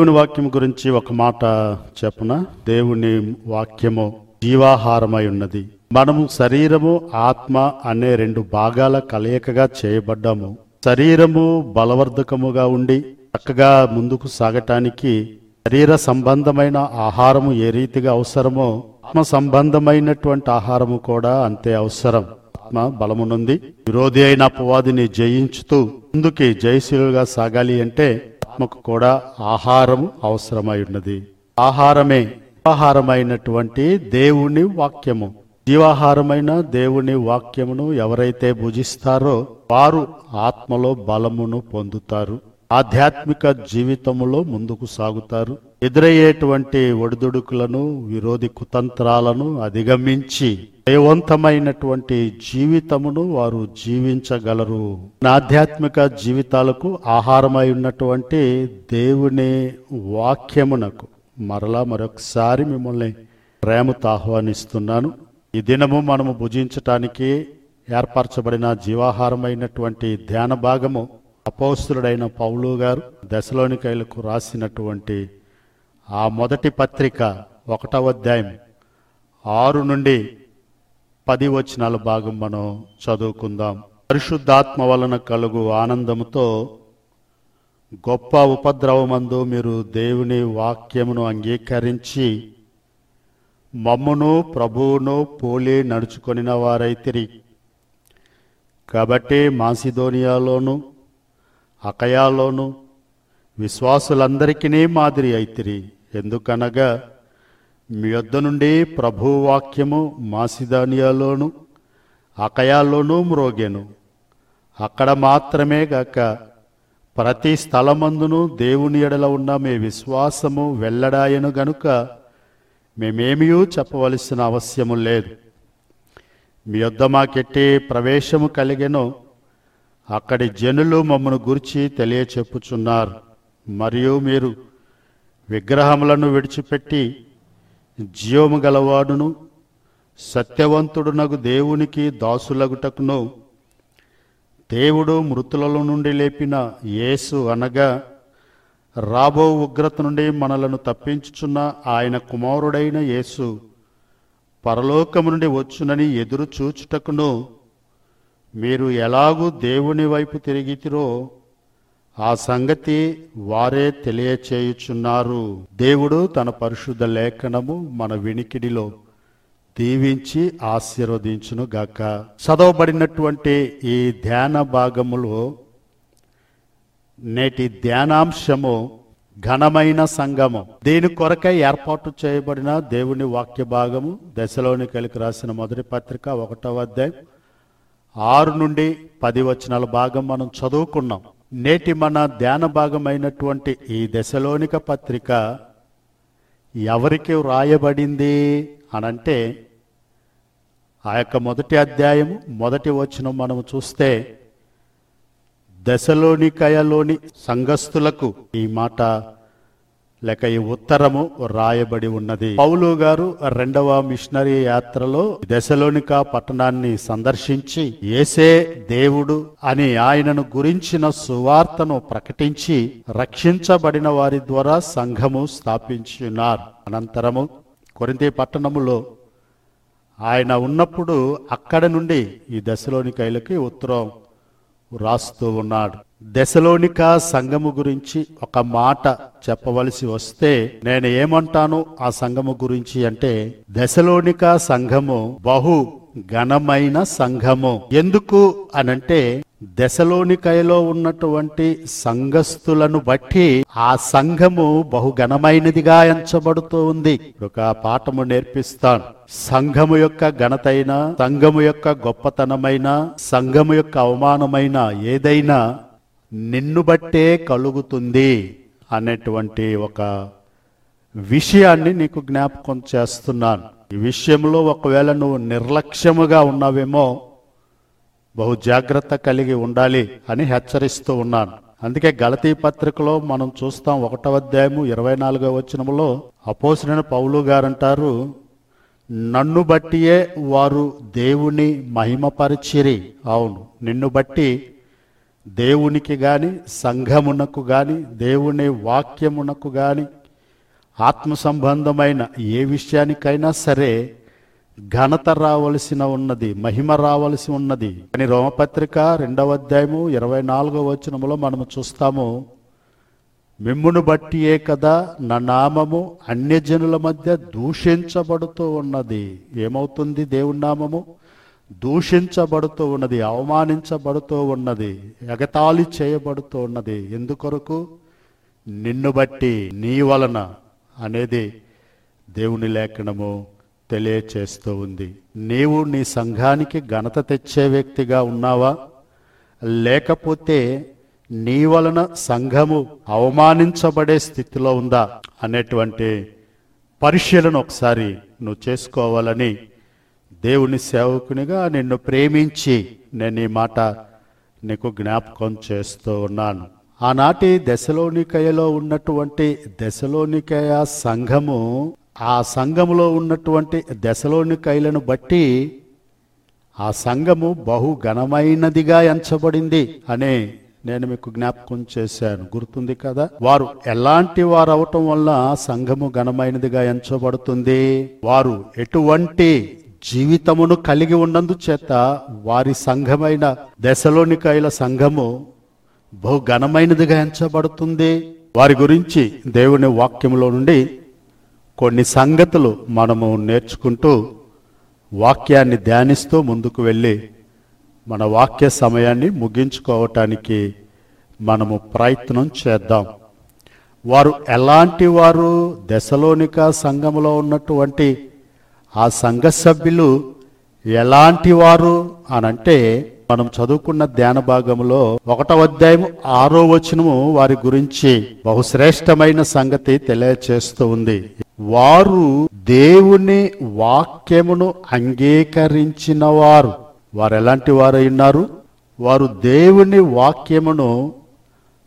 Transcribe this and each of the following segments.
దేవుని వాక్యం గురించి ఒక మాట చెప్పున? దేవుని వాక్యము జీవాహారమై ఉన్నది. మనము శరీరము ఆత్మ అనే రెండు భాగాల కలయికగా చేయబడ్డాము. శరీరము బలవర్ధకముగా ఉండి చక్కగా ముందుకు సాగటానికి శరీర సంబంధమైన ఆహారము ఏ రీతిగా అవసరమో ఆత్మ సంబంధమైనటువంటి ఆహారము కూడా అంతే అవసరం. ఆత్మ బలమునుంది. విరోధి అయిన అపవాదిని జయించుతూ ముందుకి జయశీలుగా సాగాలి అంటే ఆత్మకు కూడా ఆహారము అవసరమై ఉన్నది. ఆహారమే జీవాహారమైనటువంటి దేవుని వాక్యము. జీవాహారమైన దేవుని వాక్యమును ఎవరైతే భుజిస్తారో వారు ఆత్మలో బలమును పొందుతారు. ఆధ్యాత్మిక జీవితములో ముందుకు సాగుతారు. ఎదురయ్యేటువంటి ఒడిదుడుకులను విరోధి కుతంత్రాలను అధిగమించి దయవంతమైనటువంటి జీవితమును వారు జీవించగలరు. ఆధ్యాత్మిక జీవితాలకు ఆహారమై ఉన్నటువంటి దేవుని వాక్యమునకు మరలా మరొకసారి మిమ్మల్ని ప్రేమతో ఆహ్వానిస్తున్నాను. ఈ దినము మనము భుజించటానికి ఏర్పరచబడిన జీవాహారమైనటువంటి ధ్యాన భాగము అపోస్తుడైన పౌలు గారు దశలోనికైలకు రాసినటువంటి ఆ మొదటి పత్రిక ఒకటవ అధ్యాయం ఆరు నుండి పది వచనాల భాగం మనం చదువుకుందాం. పరిశుద్ధాత్మ వలన కలుగు ఆనందముతో గొప్ప ఉపద్రవమందు మీరు దేవుని వాక్యమును అంగీకరించి మమ్మును ప్రభువును పోలి నడుచుకొనిన వారైతిరి. కాబట్టి మాసిదోనియాలోను అకయాలోను విశ్వాసులందరికీ మాదిరి అయితిరి. ఎందుకనగా మీ యొద్ద నుండి ప్రభు వాక్యము మాసిదానియాలోను అకయాల్లోనూ మ్రోగెను. అక్కడ మాత్రమే గాక ప్రతి స్థలమందును దేవుని ఎడల ఉన్న మీ విశ్వాసము వెల్లడాయను గనుక మేమేమియూ చెప్పవలసిన అవశ్యము లేదు. మీ యొద్ద మాకెట్టి ప్రవేశము కలిగెను అక్కడి జనులు మమ్మను గురించి తెలియచెప్పుచున్నారు. మరియు మీరు విగ్రహములను విడిచిపెట్టి జీవము గలవాడును సత్యవంతుడునగు దేవునికి దాసులగుటకును. దేవుడు మృతులలో నుండి లేపిన యేసు అనగా రాబో ఉగ్రత నుండి మనలను తప్పించుచున్న ఆయన కుమారుడైన యేసు పరలోకము నుండి వచ్చునని ఎదురు చూచుటకును. మీరు ఎలాగూ దేవుని వైపు తిరిగితిరో ఆ సంగతి వారే తెలియచేయుచున్నారు. దేవుడు తన పరిశుద్ధ లేఖనము మన వినికిడిలో దీవించి ఆశీర్వదించును గాక చదవబడినటువంటి ఈ ధ్యాన భాగములో నేటి ధ్యానాంశము ఘనమైన సంగమం. దీని కొరకై ఏర్పాటు చేయబడిన దేవుని వాక్య భాగము? దశలోని కలికి రాసిన మొదటి పత్రిక ఒకటవ అధ్యాయం ఆరు నుండి పది వచనాల భాగం మనం చదువుకున్నాం. నేటి మన ధ్యాన భాగమైనటువంటి ఈ దశలోనిక పత్రిక ఎవరికి వ్రాయబడింది అనంటే ఆ యొక్క మొదటి అధ్యాయం మొదటి వచనం మనము చూస్తే దశలోనికయలోని సంఘస్థులకు ఈ మాట లేక ఈ ఉత్తరము రాయబడి ఉన్నది. పౌలు గారు రెండవ మిషనరీ యాత్రలో దశలోనిక పట్టణాన్ని సందర్శించి ఏసే దేవుడు అని ఆయనను గురించిన సువార్తను ప్రకటించి రక్షించబడిన వారి ద్వారా సంఘము స్థాపించున్నారు అనంతరము కొరింథీ పట్టణములో ఆయన ఉన్నప్పుడు అక్కడ నుండి ఈ దశలోనికైలకి ఉత్తరం రాస్తూ ఉన్నాడు. దశలోనిక సంఘము గురించి ఒక మాట చెప్పవలసి వస్తే నేను ఏమంటాను ఆ సంఘము గురించి అంటే దశలోనిక సంఘము బహు ఘనమైన సంఘము. ఎందుకు అనంటే దశలోనికయలో ఉన్నటువంటి సంఘస్థులను బట్టి ఆ సంఘము బహు ఘనమైనదిగా ఎంచబడుతూ ఉంది ఒక పాఠము నేర్పిస్తాను. సంఘము యొక్క ఘనతైన సంఘము యొక్క గొప్పతనమైన సంఘము యొక్క అవమానమైన ఏదైనా నిన్ను బట్టే కలుగుతుంది అనేటువంటి ఒక విషయాన్ని నీకు జ్ఞాపకం చేస్తున్నాను. ఈ విషయంలో ఒకవేళ నువ్వు నిర్లక్ష్యముగా ఉన్నావేమో బహు జాగ్రత్త కలిగి ఉండాలి అని హెచ్చరిస్తూ ఉన్నాను. అందుకే గలతీ పత్రికలో మనం చూస్తాం ఒకటవ అధ్యాయము ఇరవై నాలుగో వచనములో అపోసిన పౌలు గారంటారు నన్ను బట్టియే వారు దేవుని మహిమపరిచిరి. అవును నిన్ను బట్టి దేవునికి కానీ సంఘమునకు కానీ దేవుని వాక్యమునకు కానీ ఆత్మ సంబంధమైన ఏ విషయానికైనా సరే ఘనత రావలసిన ఉన్నది మహిమ రావలసి ఉన్నది. కానీ రోమపత్రిక రెండవ అధ్యాయము ఇరవై నాలుగో వచనములో మనము చూస్తాము మిమ్మును బట్టియే కదా నా నామము అన్యజనుల మధ్య దూషించబడుతూ ఉన్నది. ఏమవుతుంది దేవుని నామము? దూషించబడుతూ ఉన్నది అవమానించబడుతూ ఉన్నది ఎగతాళి చేయబడుతూ ఉన్నది. ఎందుకొరకు? నిన్ను బట్టి నీ వలన అనేది దేవుని లేఖనము తెలియచేస్తూ ఉంది. నీవు నీ సంఘానికి ఘనత తెచ్చే వ్యక్తిగా ఉన్నావా? లేకపోతే నీ వలన సంఘము అవమానించబడే స్థితిలో ఉందా? అనేటువంటి పరిశీలన ఒకసారి నువ్వు చేసుకోవాలని దేవుని సేవకునిగా నిన్ను ప్రేమించి నేను ఈ మాట నీకు జ్ఞాపకం చేస్తూ ఉన్నాను. ఆనాటి దశలోనికయలో ఉన్నటువంటి దశలోనికయ సంఘము ఆ సంఘములో ఉన్నటువంటి దశలోనికయలను బట్టి ఆ సంఘము బహు ఘనమైనదిగా ఎంచబడింది అనే నేను మీకు జ్ఞాపకం చేశాను. గుర్తుంది కదా? వారు ఎలాంటి వారు అవటం వల్ల సంఘము ఘనమైనదిగా ఎంచబడుతుంది? వారు ఎటువంటి జీవితమును కలిగి ఉన్నందు చేత వారి సంఘమైన దశలోనికాయల సంఘము బహు ఘనమైనదిగా ఎంచబడుతుంది. వారి గురించి దేవుని వాక్యంలో నుండి కొన్ని సంగతులు మనము నేర్చుకుంటూ వాక్యాన్ని ధ్యానిస్తూ ముందుకు వెళ్ళి మన వాక్య సమయాన్ని ముగించుకోవటానికి మనము ప్రయత్నం చేద్దాం. వారు ఎలాంటి వారు? దశలోనిక సంఘములో ఉన్నటువంటి ఆ సంఘ సభ్యులు ఎలాంటి వారు అనంటే మనం చదువుకున్న ధ్యాన భాగంలో ఒకటవ అధ్యాయం ఆరో వచనము వారి గురించి బహుశ్రేష్టమైన సంగతి తెలియచేస్తూ ఉంది. వారు దేవుని వాక్యమును అంగీకరించిన వారు. వారు ఎలాంటి వారై ఉన్నారు? వారు దేవుని వాక్యమును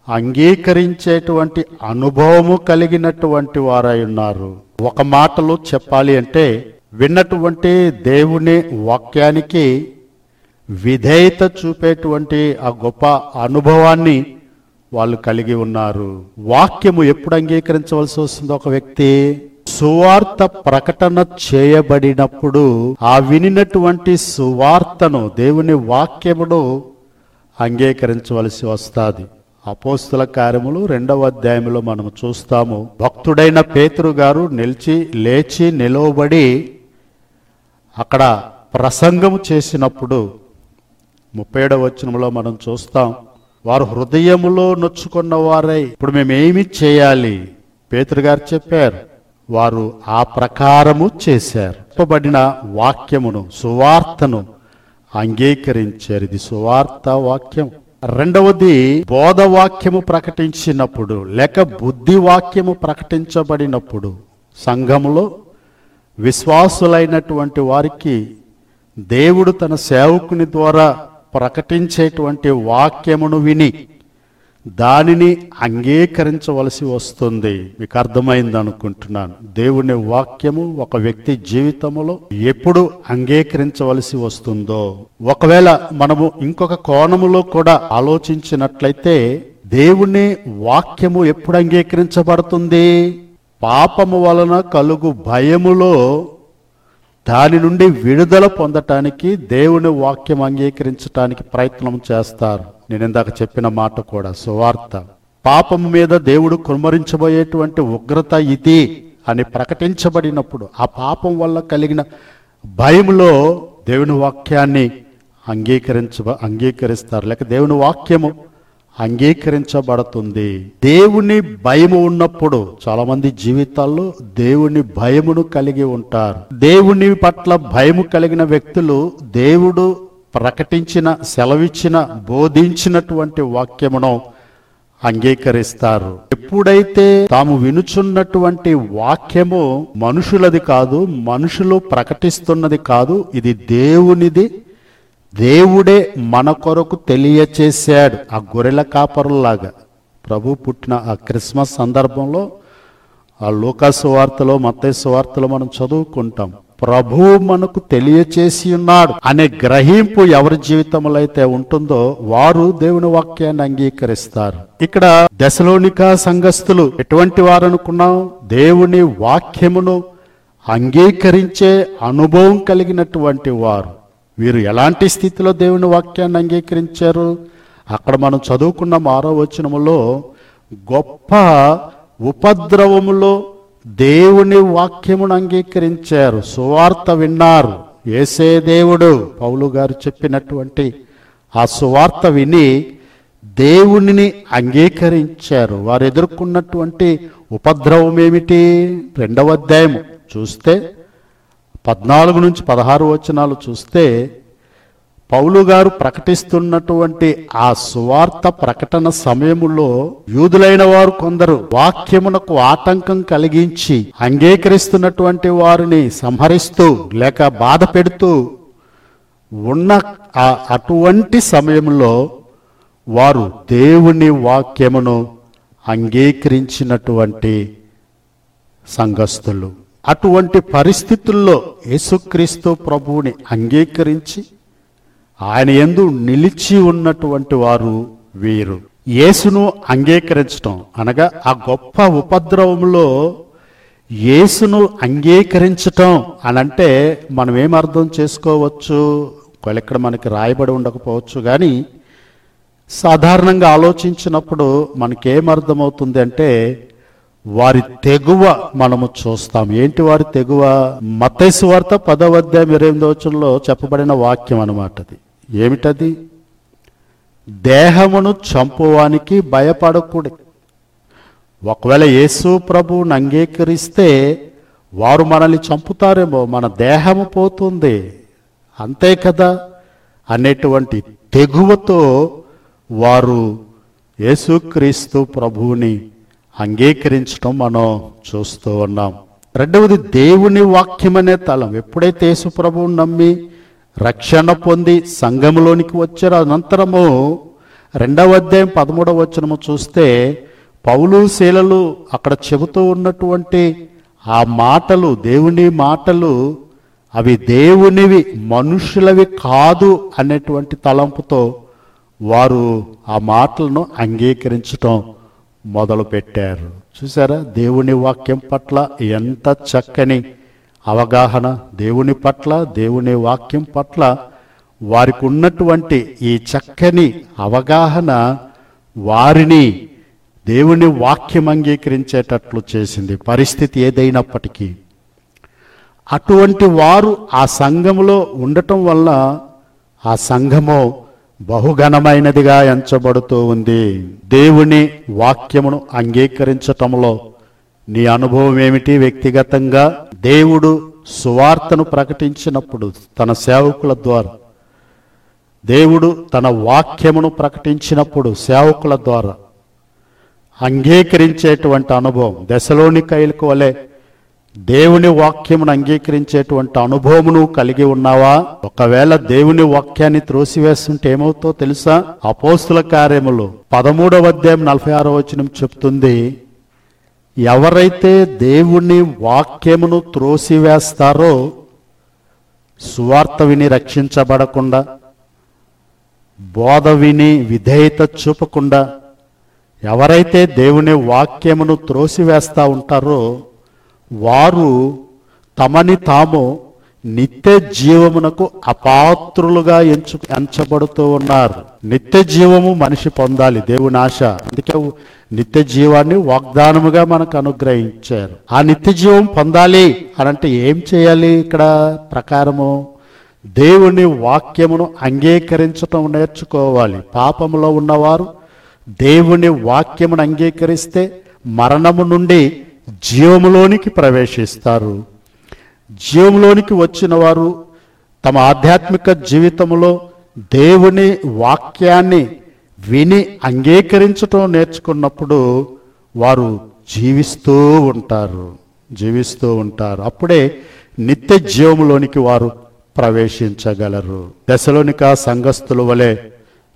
అంగీకరించేటువంటి అనుభవము కలిగినటువంటి వారై ఉన్నారు. ఒక మాటలో చెప్పాలి అంటే విన్నటువంటి దేవుని వాక్యానికి విధేయత చూపేటువంటి ఆ గొప్ప అనుభవాన్ని వాళ్ళు కలిగి ఉన్నారు. వాక్యము ఎప్పుడు అంగీకరించవలసి వస్తుంది ఒక వ్యక్తి? సువార్త ప్రకటన చేయబడినప్పుడు ఆ వినినటువంటి సువార్తను దేవుని వాక్యమును అంగీకరించవలసి వస్తుంది. అపోస్తుల కార్యములు రెండవ అధ్యాయంలో మనం చూస్తాము. భక్తుడైన పేతురు గారు నిలిచి లేచి నిలవబడి అక్కడ ప్రసంగము చేసినప్పుడు ముప్పై ఏడవ వచనంలో మనం చూస్తాం వారు హృదయములో నొచ్చుకున్న వారై ఇప్పుడు మేమేమి చేయాలి? పేతురు గారు చెప్పారు వారు ఆ ప్రకారము చేశారు. చెప్పబడిన వాక్యమును సువార్తను అంగీకరించారు. ఇది సువార్త వాక్యం. రెండవది బోధవాక్యము ప్రకటించినప్పుడు లేక బుద్ధి వాక్యము ప్రకటించబడినప్పుడు సంఘములో విశ్వాసులైనటువంటి వారికి దేవుడు తన సేవకుని ద్వారా ప్రకటించేటువంటి వాక్యమును విని దానిని అంగీకరించవలసి వస్తుంది. మీకు అర్థమైంది అనుకుంటున్నాను. దేవుని వాక్యము ఒక వ్యక్తి జీవితంలో ఎప్పుడు అంగీకరించవలసి వస్తుందో. ఒకవేళ మనము ఇంకొక కోణములో కూడా ఆలోచించినట్లయితే దేవుని వాక్యము ఎప్పుడు అంగీకరించబడుతుంది? పాపము వలన కలుగు భయములో దాని నుండి విడుదల పొందటానికి దేవుని వాక్యం అంగీకరించటానికి ప్రయత్నం చేస్తారు. నేను ఇందాక చెప్పిన మాట కూడా సువార్త. పాపము మీద దేవుడు కుమరించబోయేటువంటి ఉగ్రత ఇది అని ప్రకటించబడినప్పుడు ఆ పాపం వల్ల కలిగిన భయంలో దేవుని వాక్యాన్ని అంగీకరించ అంగీకరిస్తారు. లేక దేవుని వాక్యము అంగీకరించబడుతుంది. దేవుని భయము ఉన్నప్పుడు చాలా మంది జీవితాల్లో దేవుని భయమును కలిగి ఉంటారు. దేవుని పట్ల భయము కలిగిన వ్యక్తులు దేవుడు ప్రకటించిన సెలవిచ్చిన బోధించినటువంటి వాక్యమును అంగీకరిస్తారు. ఎప్పుడైతే తాము వినుచున్నటువంటి వాక్యము మనుషులది కాదు మనుషులు ప్రకటిస్తున్నది కాదు ఇది దేవునిది దేవుడే మన కొరకు తెలియచేశాడు ఆ గొర్రెల కాపరులాగా ప్రభు పుట్టిన ఆ క్రిస్మస్ సందర్భంలో ఆ లోకాసు వార్తలో మత్తయి వార్తలో మనం చదువుకుంటాం ప్రభు మనకు తెలియచేసి ఉన్నాడు అనే గ్రహింపు ఎవరి జీవితంలో అయితే ఉంటుందో వారు దేవుని వాక్యాన్ని అంగీకరిస్తారు. ఇక్కడ దశలోనిక సంఘస్థులు ఎటువంటి వారు అనుకున్నాం? దేవుని వాక్యమును అంగీకరించే అనుభవం కలిగినటువంటి వారు. వీరు ఎలాంటి స్థితిలో దేవుని వాక్యాన్ని అంగీకరించారు? అక్కడ మనం చదువుకున్న ఆరో వచనములో గొప్ప ఉపద్రవములో దేవుని వాక్యమును అంగీకరించారు. సువార్త విన్నారు. ఏసే దేవుడు. పౌలు గారు చెప్పినటువంటి ఆ సువార్త విని దేవునిని అంగీకరించారు. వారు ఎదుర్కొన్నటువంటి ఉపద్రవం ఏమిటి రెండవ అధ్యాయం చూస్తే పద్నాలుగు నుంచి పదహారు వచనాలు చూస్తే పౌలు గారు ప్రకటిస్తున్నటువంటి ఆ సువార్త ప్రకటన సమయములో యూదులైన వారు కొందరు వాక్యమునకు ఆటంకం కలిగించి అంగీకరిస్తున్నటువంటి వారిని సంహరిస్తూ లేక బాధ పెడుతూ ఉన్న ఆ అటువంటి సమయంలో వారు దేవుని వాక్యమును అంగీకరించినటువంటి సంఘస్థులు. అటువంటి పరిస్థితుల్లో యేసుక్రీస్తు ప్రభువుని అంగీకరించి ఆయన ఎందు నిలిచి ఉన్నటువంటి వారు వీరు. యేసును అంగీకరించటం అనగా ఆ గొప్ప ఉపద్రవంలో యేసును అంగీకరించటం అనంటే మనం ఏం అర్థం చేసుకోవచ్చు? ఇక్కడ మనకి రాయబడి ఉండకపోవచ్చు కానీ సాధారణంగా ఆలోచించినప్పుడు మనకేం అర్థమవుతుంది అంటే వారి తెగువ మనము చూస్తాం. ఏంటి వారి తెగువ? మతైసు వార్త పదవ అధ్యాయం ఇరవై ఎనిమిదో వచనంలో చెప్పబడిన వాక్యం అన్నమాట అది. ఏమిటది? దేహమును చంపువానికి భయపడకూడదు. ఒకవేళ యేసు ప్రభువుని అంగీకరిస్తే వారు మనల్ని చంపుతారేమో మన దేహము పోతుంది. అంతే కదా? అనేటువంటి తెగువతో వారు యేసుక్రీస్తు ప్రభువుని అంగీకరించడం మనం చూస్తూ ఉన్నాం. రెండవది దేవుని వాక్యం అనే తలం. ఎప్పుడైతే యేసుప్రభువుని నమ్మి రక్షణ పొంది సంఘంలోనికి వచ్చారో అనంతరము రెండవ అధ్యాయం పదమూడవ వచనము చూస్తే పౌలు శీలలు అక్కడ చెబుతూ ఉన్నటువంటి ఆ మాటలు దేవుని మాటలు అవి దేవునివి మనుషులవి కాదు అనేటువంటి తలంపుతో వారు ఆ మాటలను అంగీకరించటం మొదలు పెట్టారు చూసారా దేవుని వాక్యం పట్ల ఎంత చక్కని అవగాహన దేవుని పట్ల దేవుని వాక్యం పట్ల వారికి ఉన్నటువంటి ఈ చక్కని అవగాహన వారిని దేవుని వాక్యం అంగీకరించేటట్లు చేసింది. పరిస్థితి ఏదైనప్పటికీ అటువంటి వారు ఆ సంఘములో ఉండటం వల్ల ఆ సంఘము బహుఘనమైనదిగా ఎంచబడుతూ ఉంది. దేవుని వాక్యమును అంగీకరించటంలో నీ అనుభవం ఏమిటి? వ్యక్తిగతంగా దేవుడు సువార్తను ప్రకటించినప్పుడు తన సేవకుల ద్వారా దేవుడు తన వాక్యమును ప్రకటించినప్పుడు సేవకుల ద్వారా అంగీకరించేటువంటి అనుభవం దశలోని కైలకు వలె దేవుని వాక్యమును అంగీకరించేటువంటి అనుభవమును కలిగి ఉన్నావా? ఒకవేళ దేవుని వాక్యాన్ని త్రోసివేస్తుంటే ఏమవుతో తెలుసా? అపోస్తుల కార్యములు పదమూడవ అధ్యాయం నలభై ఆరో వచనం చెప్తుంది ఎవరైతే దేవుని వాక్యమును త్రోసివేస్తారో సువార్త విని రక్షించబడకుండా బోధ విని విధేయత చూపకుండా ఎవరైతే దేవుని వాక్యమును త్రోసివేస్తా ఉంటారో వారు తమని తాము నిత్య జీవమునకు అపాత్రులుగా ఎంచు ఎంచబడుతూ ఉన్నారు. నిత్య జీవము మనిషి పొందాలి. దేవుని ఆశ. అందుకే నిత్య జీవాన్ని వాగ్దానముగా మనకు అనుగ్రహించారు. ఆ నిత్య జీవం పొందాలి అనంటే ఏం చేయాలి ఇక్కడ ప్రకారము? దేవుని వాక్యమును అంగీకరించటం నేర్చుకోవాలి. పాపములో ఉన్నవారు దేవుని వాక్యమును అంగీకరిస్తే మరణము నుండి జీవములోనికి ప్రవేశిస్తారు. జీవంలోనికి వచ్చిన వారు తమ ఆధ్యాత్మిక జీవితంలో దేవుని వాక్యాన్ని విని అంగీకరించటం నేర్చుకున్నప్పుడు వారు జీవిస్తూ ఉంటారు. జీవిస్తూ ఉంటారు. అప్పుడే నిత్య జీవములోనికి వారు ప్రవేశించగలరు. దశలోనిక సంఘస్థుల వలె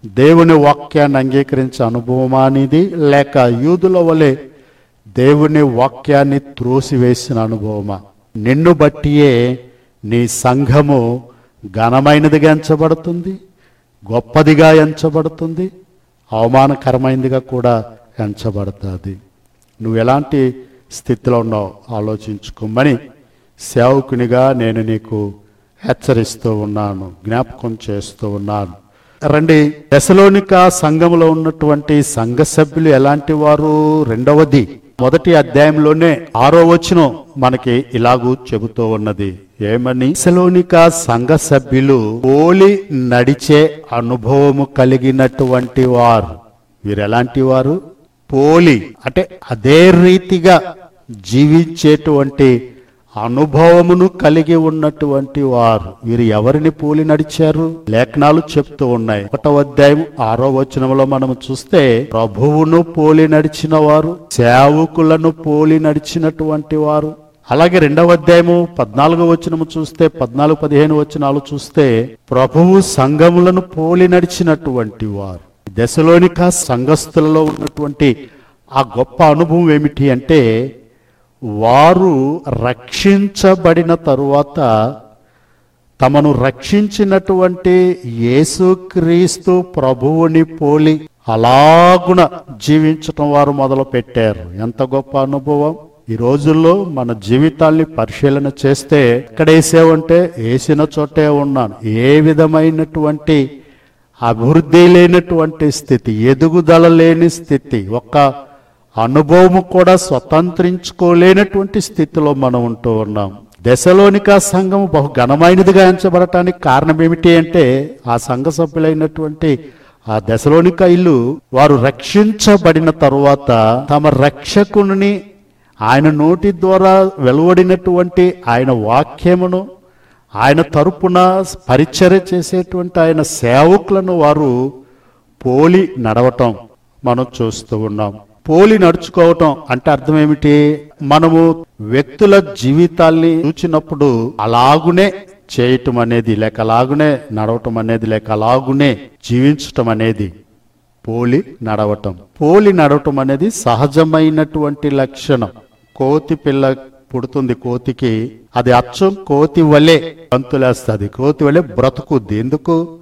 దేవుని వాక్యాన్ని అంగీకరించే అనుభవమా అనేది లేక యూదుల వలె దేవుని వాక్యాన్ని త్రోసివేసిన అనుభవమా? నిన్ను బట్టియే నీ సంఘము ఘనమైనదిగా ఎంచబడుతుంది గొప్పదిగా ఎంచబడుతుంది అవమానకరమైనదిగా కూడా ఎంచబడుతుంది. నువ్వు ఎలాంటి స్థితిలో ఉన్నావు ఆలోచించుకోమని సేవకునిగా నేను నీకు హెచ్చరిస్తూ ఉన్నాను జ్ఞాపకం చేస్తూ ఉన్నాను. రండి దశలోనిక సంఘంలో ఉన్నటువంటి సంఘ సభ్యులు ఎలాంటి వారు? రెండవది మొదటి అధ్యాయంలోనే ఆరో వచనం మనకి ఇలాగూ చెబుతూ ఉన్నది. ఏమని? సెలోనిక సంఘ సభ్యులు పోలి నడిచే అనుభవము కలిగినటువంటి వారు. వీరు ఎలాంటి వారు? పోలి అంటే అదే రీతిగా జీవించేటువంటి అనుభవమును కలిగి ఉన్నటువంటి వారు. వీరు ఎవరిని పోలి నడిచారు? లేఖనాలు చెప్తూ ఉన్నాయి. ఒకటో అధ్యాయం ఆరో వచనంలో మనం చూస్తే ప్రభువును పోలి నడిచిన వారు సేవకులను పోలి నడిచినటువంటి వారు. అలాగే రెండవ అధ్యాయము పద్నాలుగో వచనము చూస్తే పద్నాలుగు పదిహేను వచనాలు చూస్తే ప్రభువు సంఘములను పోలి నడిచినటువంటి వారు. దశలోనిక సంఘస్థులలో ఉన్నటువంటి ఆ గొప్ప అనుభవం ఏమిటి అంటే వారు రక్షించబడిన తరువాత తమను రక్షించినటువంటి యేసుక్రీస్తు ప్రభువుని పోలి అలాగున జీవించటం వారు మొదలు పెట్టారు ఎంత గొప్ప అనుభవం. ఈ రోజుల్లో మన జీవితాల్ని పరిశీలన చేస్తే ఎక్కడ వేసావంటే వేసిన చోటే ఉన్నాను. ఏ విధమైనటువంటి అభివృద్ధి లేనటువంటి స్థితి ఎదుగుదల లేని స్థితి ఒక్క అనుభవము కూడా స్వతంత్రించుకోలేనటువంటి స్థితిలో మనం ఉంటూ ఉన్నాం. దశలోనిక సంఘం బహు ఘనమైనదిగా ఎంచబడటానికి కారణం ఏమిటి అంటే ఆ సంఘ సభ్యులైనటువంటి ఆ దశలోనిక ఇల్లు వారు రక్షించబడిన తరువాత తమ రక్షకుని ఆయన నోటి ద్వారా వెలువడినటువంటి ఆయన వాక్యమును ఆయన తరపున పరిచర్య చేసేటువంటి ఆయన సేవకులను వారు పోలి నడవటం మనం చూస్తూ ఉన్నాం. పోలి నడుచుకోవటం అంటే అర్థం ఏమిటి? మనము వ్యక్తుల జీవితాల్ని చూచినప్పుడు అలాగునే చేయటం అనేది లేక అలాగునే నడవటం అనేది లేక అలాగునే జీవించటం అనేది పోలి నడవటం. పోలి నడవటం అనేది సహజమైనటువంటి లక్షణం. కోతి పిల్ల పుడుతుంది కోతికి అది అచ్చం కోతి వలె గంతులేస్తుంది. కోతి వలె బ్రతుకుద్ది. ఎందుకు?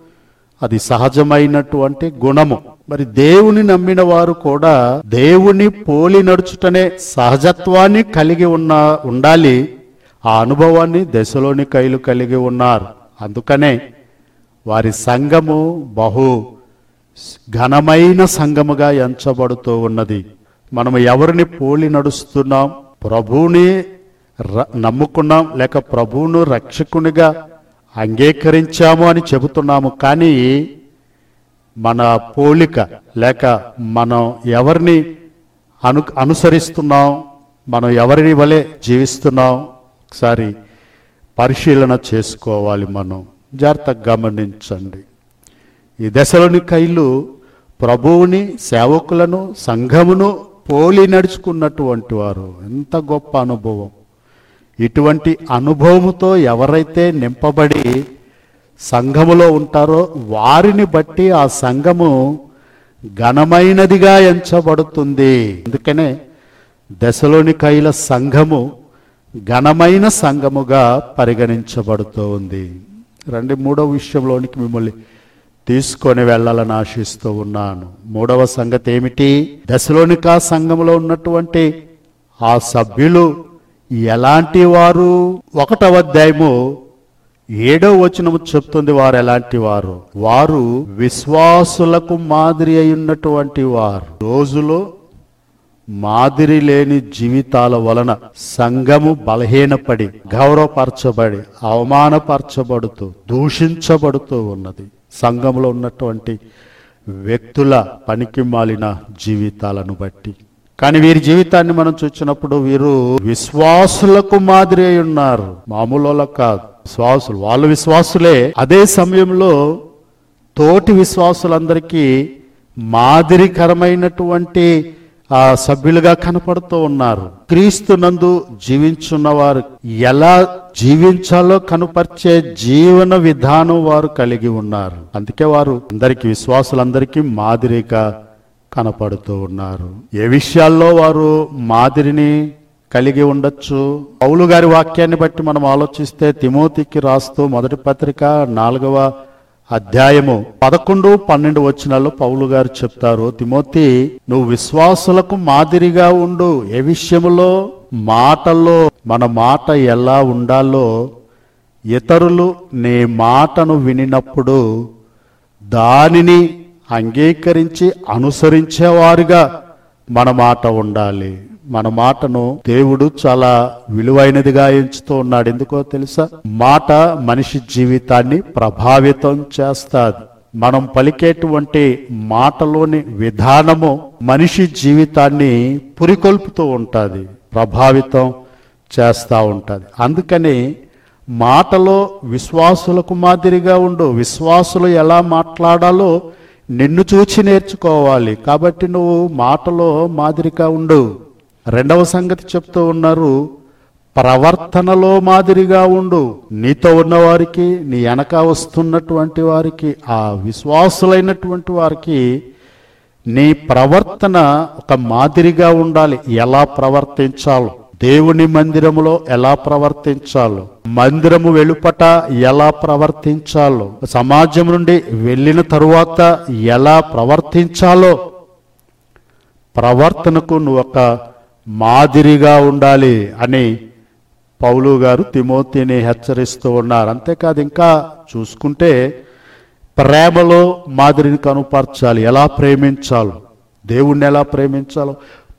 అది సహజమైనటువంటి గుణము. మరి దేవుని నమ్మిన వారు కూడా దేవుని పోలి నడుచుటనే సహజత్వాన్ని కలిగి ఉన్న ఉండాలి. ఆ అనుభవాన్ని దశలోని కైలు కలిగి ఉన్నారు. అందుకనే వారి సంఘము బహు ఘనమైన సంఘముగా ఎంచబడుతూ ఉన్నది. మనం ఎవరిని పోలి నడుస్తున్నాం? ప్రభువుని ర- నమ్ముకున్నాం లేక ప్రభువును రక్షకునిగా అంగీకరించాము అని చెబుతున్నాము. కానీ మన పోలిక లేక మనం ఎవరిని అను అనుసరిస్తున్నాం మనం ఎవరిని వలె జీవిస్తున్నాం ఒకసారి పరిశీలన చేసుకోవాలి మనం. జాగ్రత్తగా గమనించండి. ఈ దశలోని కైలు ప్రభువుని సేవకులను సంఘమును పోలి నడుచుకున్నటువంటి వారు. ఎంత గొప్ప అనుభవం. ఇటువంటి అనుభవముతో ఎవరైతే నింపబడి సంఘములో ఉంటారో వారిని బట్టి ఆ సంఘము ఘనమైనదిగా ఎంచబడుతుంది. అందుకనే దశలోని కైల సంఘము ఘనమైన సంఘముగా పరిగణించబడుతూ ఉంది రండి మూడవ విషయంలోనికి మిమ్మల్ని తీసుకొని వెళ్ళాలని ఆశిస్తూ ఉన్నాను. మూడవ సంగతి ఏమిటి? దశలోనికా సంఘంలో ఉన్నటువంటి ఆ సభ్యులు ఎలాంటి వారు? ఒకటవ అధ్యాయము ఏడో వచనము చెప్తుంది వారు ఎలాంటి వారు? వారు విశ్వాసులకు మాదిరి అయి ఉన్నటువంటి వారు. రోజులో మాదిరి లేని జీవితాల వలన సంఘము బలహీనపడి గౌరవపరచబడి అవమానపరచబడుతూ దూషించబడుతూ ఉన్నది. సంఘంలో ఉన్నటువంటి వ్యక్తుల పనికి మాలిన జీవితాలను బట్టి. కానీ వీరి జీవితాన్ని మనం చూసినప్పుడు వీరు విశ్వాసులకు మాదిరి అయి ఉన్నారు. మామూలు కాదు. విశ్వాసులు. వాళ్ళు విశ్వాసులే. అదే సమయంలో తోటి విశ్వాసులందరికీ మాదిరికరమైనటువంటి ఆ సభ్యులుగా కనపడుతూ ఉన్నారు. క్రీస్తు నందు జీవించున్నవారు ఎలా జీవించాలో కనుపరిచే జీవన విధానం వారు కలిగి ఉన్నారు. అందుకే వారు అందరికి విశ్వాసులందరికీ మాదిరిగా కనపడుతూ ఉన్నారు. ఏ విషయాల్లో వారు మాదిరిని కలిగి ఉండొచ్చు. పౌలు గారి వాక్యాన్ని బట్టి మనం ఆలోచిస్తే తిమోతికి రాస్తూ మొదటి పత్రిక నాలుగవ అధ్యాయము పదకొండు పన్నెండు వచనాల్లో పౌలు గారు చెప్తారు తిమోతి నువ్వు విశ్వాసులకు మాదిరిగా ఉండు. ఏ విషయంలో మాటల్లో మన మాట ఎలా ఉండాలో. ఇతరులు నీ మాటను వినినప్పుడు దానిని అంగీకరించి అనుసరించేవారుగా. మన మాట ఉండాలి. మన మాటను దేవుడు చాలా విలువైనదిగా ఎంచుతూ ఉన్నాడు. ఎందుకో తెలుసా? మాట మనిషి జీవితాన్ని ప్రభావితం చేస్తాది. మనం పలికేటువంటి మాటలోని విధానము మనిషి జీవితాన్ని పురికొల్పుతూ ఉంటుంది ప్రభావితం చేస్తూ ఉంటుంది. అందుకని మాటలో విశ్వాసులకు మాదిరిగా ఉండు. విశ్వాసులు ఎలా మాట్లాడాలో నిన్ను చూచి నేర్చుకోవాలి కాబట్టి నువ్వు మాటలో మాదిరిగా ఉండు. రెండవ సంగతి చెప్తూ ఉన్నారు ప్రవర్తనలో మాదిరిగా ఉండు. నీతో ఉన్నవారికి నీ వెనక వస్తున్నటువంటి వారికి ఆ విశ్వాసులైనటువంటి వారికి నీ ప్రవర్తన ఒక మాదిరిగా ఉండాలి. ఎలా ప్రవర్తించాలో. దేవుని మందిరములో ఎలా ప్రవర్తించాలో మందిరము వెలుపట ఎలా ప్రవర్తించాలో సమాజం నుండి వెళ్ళిన తరువాత ఎలా ప్రవర్తించాలో ప్రవర్తనకు నువ్వు ఒక మాదిరిగా ఉండాలి అని పౌలు గారు తిమోతిని హెచ్చరిస్తూ ఉన్నారు. అంతేకాదు ఇంకా చూసుకుంటే ప్రేమలో మాదిరిని కనుపరచాలి. ఎలా ప్రేమించాలో దేవుణ్ణి ఎలా ప్రేమించాలో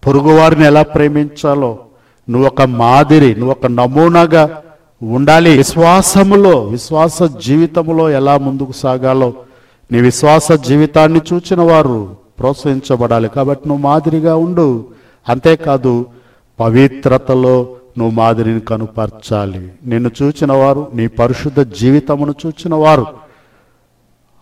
పొరుగువారిని ఎలా ప్రేమించాలో నువ్వు ఒక మాదిరి నువ్వు ఒక నమూనాగా ఉండాలి. విశ్వాసములో విశ్వాస జీవితములో ఎలా ముందుకు సాగాలో నీ విశ్వాస జీవితాన్ని చూచిన వారు ప్రోత్సహించబడాలి. కాబట్టి నువ్వు మాదిరిగా ఉండు. అంతేకాదు పవిత్రతలో నువ్వు మాదిరిని కనుపరచాలి. నిన్ను చూచిన వారు నీ పరిశుద్ధ జీవితమును చూచిన వారు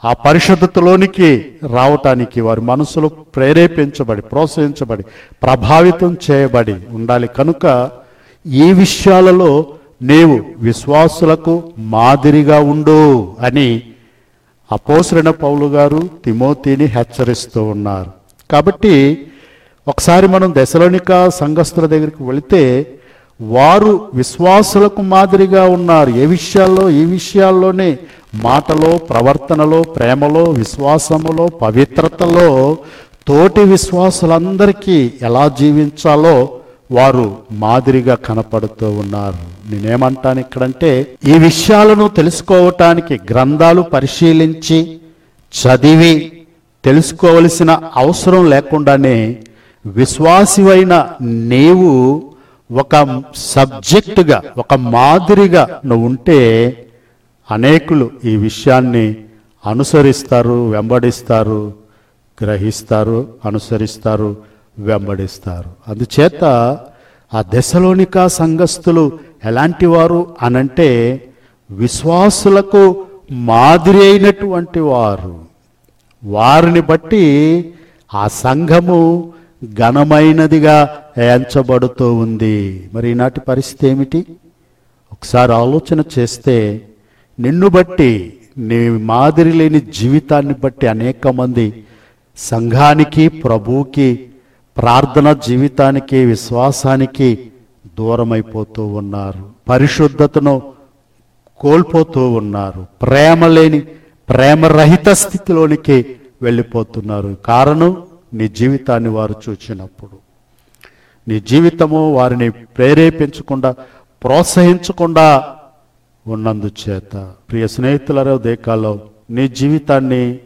ఆ పరిశుద్ధతలోనికి రావటానికి వారి మనసులో ప్రేరేపించబడి ప్రోత్సహించబడి ప్రభావితం చేయబడి ఉండాలి. కనుక ఈ విషయాలలో నీవు విశ్వాసులకు మాదిరిగా ఉండు అని అపోసరైన పౌలు గారు తిమోతిని హెచ్చరిస్తూ ఉన్నారు. కాబట్టి ఒకసారి మనం దశలోనిక సంఘస్థుల దగ్గరికి వెళితే వారు విశ్వాసులకు మాదిరిగా ఉన్నారు. ఏ విషయాల్లో? ఈ విషయాల్లోనే మాటలో ప్రవర్తనలో ప్రేమలో విశ్వాసములో పవిత్రతలో తోటి విశ్వాసులందరికీ ఎలా జీవించాలో వారు మాదిరిగా కనపడుతూ ఉన్నారు. నేనేమంటాను ఇక్కడంటే ఈ విషయాలను తెలుసుకోవటానికి గ్రంథాలు పరిశీలించి చదివి తెలుసుకోవలసిన అవసరం లేకుండానే విశ్వాసివైన నీవు ఒక సబ్జెక్టుగా ఒక మాదిరిగా నువ్వు ఉంటే అనేకులు ఈ విషయాన్ని అనుసరిస్తారు వెంబడిస్తారు గ్రహిస్తారు అనుసరిస్తారు వెంబడిస్తారు. అందుచేత ఆ దశలోనిక సంఘస్థులు ఎలాంటి వారు అనంటే విశ్వాసులకు మాదిరి అయినటువంటి వారు. వారిని బట్టి ఆ సంఘము ఘనమైనదిగా ఎంచబడుతూ ఉంది. మరి ఈనాటి పరిస్థితి ఏమిటి? ఒకసారి ఆలోచన చేస్తే నిన్ను బట్టి నీ మాదిరి లేని జీవితాన్ని బట్టి అనేక మంది సంఘానికి ప్రభువుకి ప్రార్థన జీవితానికి విశ్వాసానికి దూరమైపోతూ ఉన్నారు. పరిశుద్ధతను కోల్పోతూ ఉన్నారు. ప్రేమ లేని ప్రేమరహిత స్థితిలోనికి వెళ్ళిపోతున్నారు. కారణం నీ జీవితాన్ని వారు చూచినప్పుడు. నీ జీవితము వారిని ప్రేరేపించకుండా ప్రోత్సహించకుండా ఉన్నందుచేత. ప్రియ స్నేహితులరో దేకాలో నీ జీవితాన్ని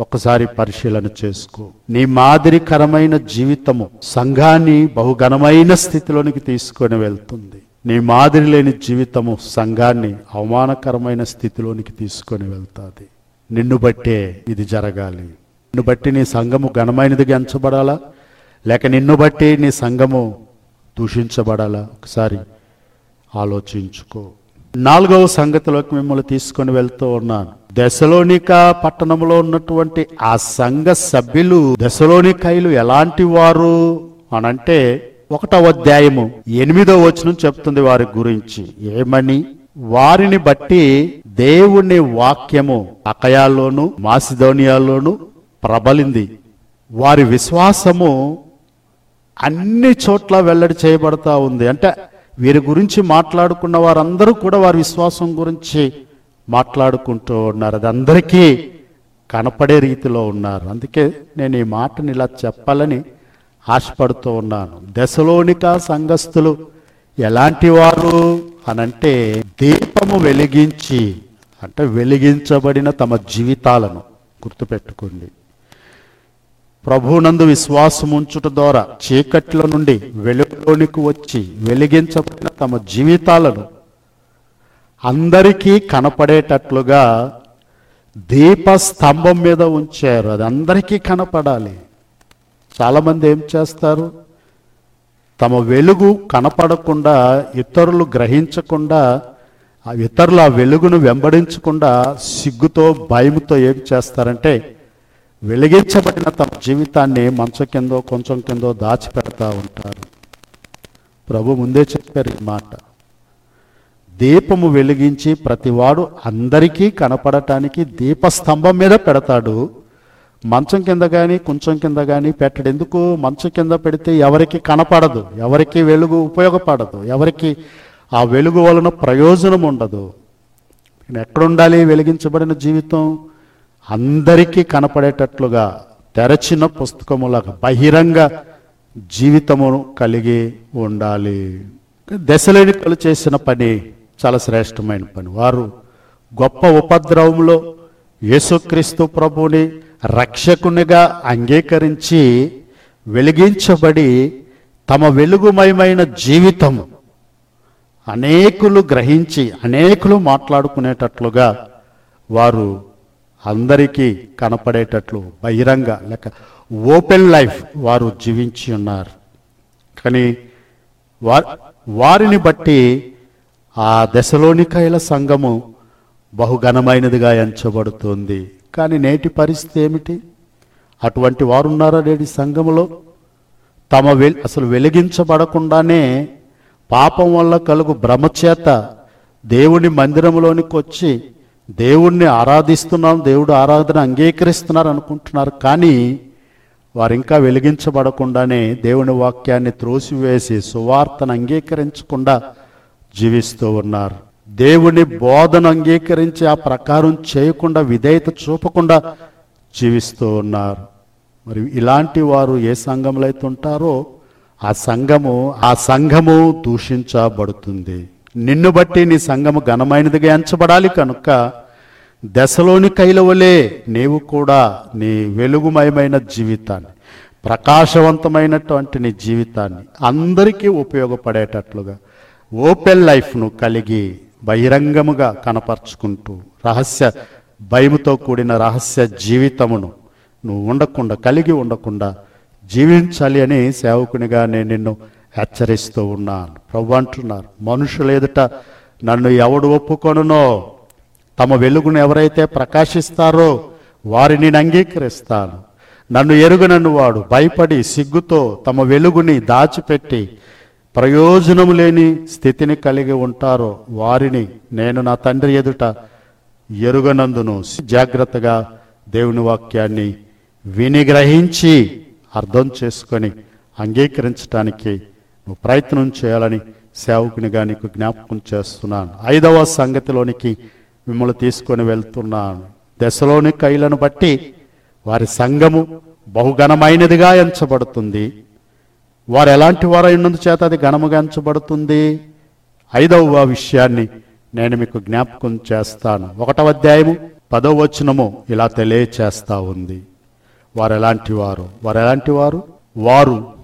ఒకసారి పరిశీలన చేసుకో. నీ మాదిరికరమైన జీవితము సంఘాన్ని బహుఘనమైన స్థితిలోనికి తీసుకొని వెళ్తుంది. నీ మాదిరి లేని జీవితము సంఘాన్ని అవమానకరమైన స్థితిలోనికి తీసుకొని వెళ్తుంది. నిన్ను బట్టే ఇది జరగాలి. నిన్ను బట్టి నీ సంఘము ఘనమైనదిగా ఎంచబడాలా? లేక నిన్ను బట్టి నీ సంఘము దూషించబడాలా? ఒకసారి ఆలోచించుకో. నాలుగవ సంగతిలోకి మిమ్మల్ని తీసుకొని వెళ్తూ ఉన్నాను. దశలోనిక పట్టణంలో ఉన్నటువంటి ఆ సంఘ సభ్యులు దశలోనికాయలు ఎలాంటి వారు అనంటే ఒకటవ అధ్యాయము ఎనిమిదో వచనం చెప్తుంది వారి గురించి. ఏమని? వారిని బట్టి దేవుని వాక్యము అకయాల్లోను మాసిదోనియాల్లోను ప్రబలింది. వారి విశ్వాసము అన్ని చోట్ల వెల్లడి చేయబడతా ఉంది. అంటే వీరి గురించి మాట్లాడుకున్న వారందరూ కూడా వారి విశ్వాసం గురించి మాట్లాడుకుంటూ ఉన్నారు. అది అందరికీ కనపడే రీతిలో ఉన్నారు. అందుకే నేను ఈ మాటని ఇలా చెప్పాలని ఆశపడుతూ ఉన్నాను. దశలోనిక సంఘస్థులు ఎలాంటి వారు అనంటే దీపము వెలిగించి అంటే వెలిగించబడిన తమ జీవితాలను గుర్తుపెట్టుకోండి. ప్రభునందు విశ్వాసం ఉంచుట ద్వారా చీకట్ల నుండి వెలుగులోనికి వచ్చి వెలిగించబడిన తమ జీవితాలను అందరికీ కనపడేటట్లుగా దీప స్తంభం మీద ఉంచారు. అది అందరికీ కనపడాలి. చాలామంది ఏం చేస్తారు? తమ వెలుగు కనపడకుండా ఇతరులు గ్రహించకుండా ఆ ఇతరులు ఆ వెలుగును వెంబడించకుండా సిగ్గుతో భయముతో ఏం చేస్తారంటే వెలిగించబడిన తమ జీవితాన్ని మంచం కిందో కొంచెం కిందో దాచిపెడతా ఉంటారు. ప్రభు ముందే చెప్పారు ఈ మాట. దీపము వెలిగించి ప్రతివాడు అందరికీ కనపడటానికి దీపస్తంభం మీద పెడతాడు. మంచం కింద కానీ కొంచెం కింద కానీ పెట్టడు. ఎందుకు? మంచం కింద పెడితే ఎవరికి కనపడదు? ఎవరికి వెలుగు ఉపయోగపడదు? ఎవరికి ఆ వెలుగు వలన ప్రయోజనం ఉండదు? ఎక్కడుండాలి వెలిగించబడిన జీవితం? అందరికీ కనపడేటట్లుగా తెరచిన పుస్తకములాగా బహిరంగ జీవితమును కలిగి ఉండాలి. దశలేనికలు చేసిన పని చాలా శ్రేష్టమైన పని. వారు గొప్ప ఉపద్రవంలో యేసుక్రీస్తు ప్రభుని రక్షకునిగా అంగీకరించి వెలిగించబడి తమ వెలుగుమయమైన జీవితం అనేకులు గ్రహించి అనేకులు మాట్లాడుకునేటట్లుగా వారు అందరికీ కనపడేటట్లు బహిరంగ లేక ఓపెన్ లైఫ్ వారు జీవించి ఉన్నారు. కానీ వా- వారిని బట్టి ఆ దశలోనికాయల సంఘము బహుఘనమైనదిగా ఎంచబడుతుంది. కానీ నేటి పరిస్థితి ఏమిటి? అటువంటి వారు ఉన్నారా నేటి సంఘములో? తమ వెల్ అసలు వెలిగించబడకుండానే పాపం వల్ల కలుగు భ్రమచేత దేవుని మందిరంలోనికి వచ్చి దేవుణ్ణి ఆరాధిస్తున్నాం దేవుడు ఆరాధన అంగీకరిస్తున్నారు అనుకుంటున్నారు. కానీ వారు ఇంకా వెలిగించబడకుండానే దేవుని వాక్యాన్ని త్రోసివేసి సువార్తను అంగీకరించకుండా జీవిస్తూ ఉన్నారు. దేవుని బోధన అంగీకరించి ఆ ప్రకారం చేయకుండా విధేయత చూపకుండా జీవిస్తూ ఉన్నారు. మరి ఇలాంటి వారు ఏ సంఘంలో అయితే ఉంటారో ఆ సంఘము ఆ సంఘము దూషించబడుతుంది. నిన్ను బట్టి నీ సంఘము ఘనమైనదిగా ఎంచబడాలి కనుక దశలోని కైలవలే నీవు కూడా నీ వెలుగుమయమైన జీవితాన్ని ప్రకాశవంతమైనటువంటి నీ జీవితాన్ని అందరికీ ఉపయోగపడేటట్లుగా ఓపెన్ లైఫ్ను కలిగి బహిరంగముగా కనపరుచుకుంటూ రహస్య భయముతో కూడిన రహస్య జీవితమును నువ్వు ఉండకుండా కలిగి ఉండకుండా జీవించాలి అని సేవకునిగా నేను నిన్ను హెచ్చరిస్తూ ఉన్నాను. ప్రభు అంటున్నారు మనుషులు ఎదుట నన్ను ఎవడు ఒప్పుకొనునో? తమ వెలుగును ఎవరైతే ప్రకాశిస్తారో వారిని నేను అంగీకరిస్తాను. నన్ను ఎరుగనన్ను వాడు భయపడి సిగ్గుతో తమ వెలుగుని దాచిపెట్టి ప్రయోజనము లేని స్థితిని కలిగి ఉంటారో వారిని నేను నా తండ్రి ఎదుట ఎరుగనందును. జాగ్రత్తగా దేవుని వాక్యాన్ని విని గ్రహించి అర్థం చేసుకొని అంగీకరించడానికి నువ్వు ప్రయత్నం చేయాలని సేవకునిగా నీకు జ్ఞాపకం చేస్తున్నాను. ఐదవ సంగతిలోనికి మిమ్మల్ని తీసుకొని వెళ్తున్నాను. దశలోని కైలను బట్టి వారి సంఘము బహుఘనమైనదిగా ఎంచబడుతుంది. వారు ఎలాంటి వారై చేత అది ఘనముగా ఎంచబడుతుంది? ఐదవ విషయాన్ని నేను మీకు జ్ఞాపకం చేస్తాను. ఒకటవ అధ్యాయము పదవ వచనము ఇలా తెలియచేస్తా ఉంది. వారు ఎలాంటి వారు? వారు ఎలాంటి వారు? వారు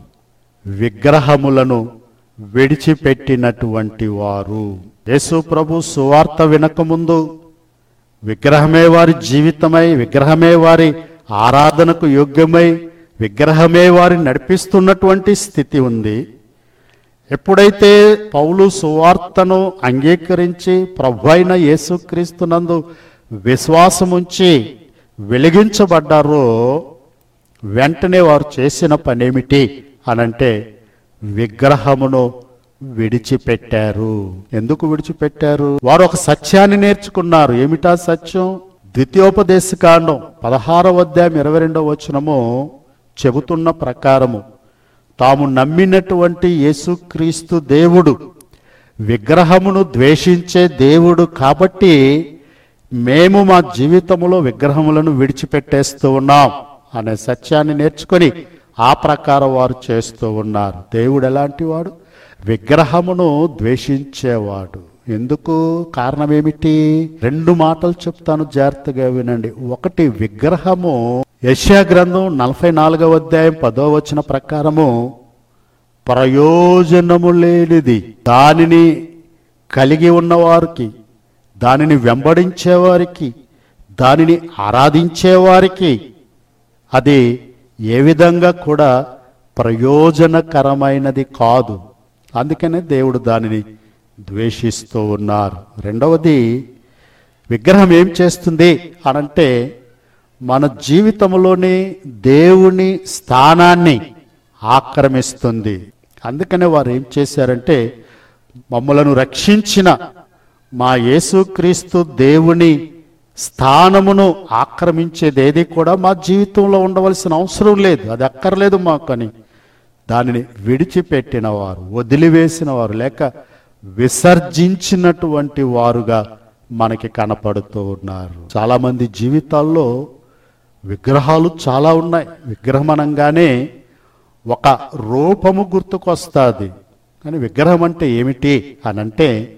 విగ్రహములను విడిచిపెట్టినటువంటి వారు. యేసు ప్రభు సువార్త వినకముందు విగ్రహమే వారి జీవితమై విగ్రహమే వారి ఆరాధనకు యోగ్యమై విగ్రహమే వారి నడిపిస్తున్నటువంటి స్థితి ఉంది. ఎప్పుడైతే పౌలు సువార్తను అంగీకరించి ప్రభు అయిన యేసుక్రీస్తునందు విశ్వాసముంచి వెలిగించబడ్డారో వెంటనే వారు చేసిన పనేమిటి? అనంటే విగ్రహమును విడిచిపెట్టారు. ఎందుకు విడిచిపెట్టారు? వారు ఒక సత్యాన్ని నేర్చుకున్నారు. ఏమిటా సత్యం? ద్వితీయోపదేశకాండం పదహారవ అధ్యాయం ఇరవై రెండవ వచనము చెబుతున్న ప్రకారము. తాము నమ్మినటువంటి యేసుక్రీస్తు దేవుడు విగ్రహమును ద్వేషించే దేవుడు కాబట్టి మేము మా జీవితంలో విగ్రహములను విడిచిపెట్టేస్తూ ఉన్నాం అనే సత్యాన్ని నేర్చుకొని ఆ ప్రకారం వారు చేస్తూ ఉన్నారు. దేవుడు ఎలాంటి వాడు? విగ్రహమును ద్వేషించేవాడు. ఎందుకు? కారణం ఏమిటి? రెండు మాటలు చెప్తాను జాగ్రత్తగా వినండి. ఒకటి విగ్రహము యశా గ్రంథం నలభై నాలుగవ అధ్యాయం పదో వచ్చిన ప్రకారము ప్రయోజనము లేనిది. దానిని కలిగి ఉన్నవారికి దానిని వెంబడించేవారికి దానిని ఆరాధించేవారికి అది ఏ విధంగా కూడా ప్రయోజనకరమైనది కాదు. అందుకనే దేవుడు దానిని ద్వేషిస్తూ ఉన్నారు. రెండవది విగ్రహం ఏం చేస్తుంది అనంటే మన జీవితంలోని దేవుని స్థానాన్ని ఆక్రమిస్తుంది. అందుకనే వారు ఏం చేశారంటే మమ్మలను రక్షించిన మా యేసుక్రీస్తు దేవుని స్థానమును ఆక్రమించేది ఏది కూడా మా జీవితంలో ఉండవలసిన అవసరం లేదు. అది అక్కర్లేదు మాకు అని. దానిని విడిచిపెట్టిన వారు వదిలివేసిన వారు లేక విసర్జించినటువంటి వారుగా మనకి కనపడుతూ ఉన్నారు. చాలామంది జీవితాల్లో విగ్రహాలు చాలా ఉన్నాయి. విగ్రహం అనగానే ఒక రూపము గుర్తుకొస్తుంది. కానీ విగ్రహం అంటే ఏమిటి అనంటే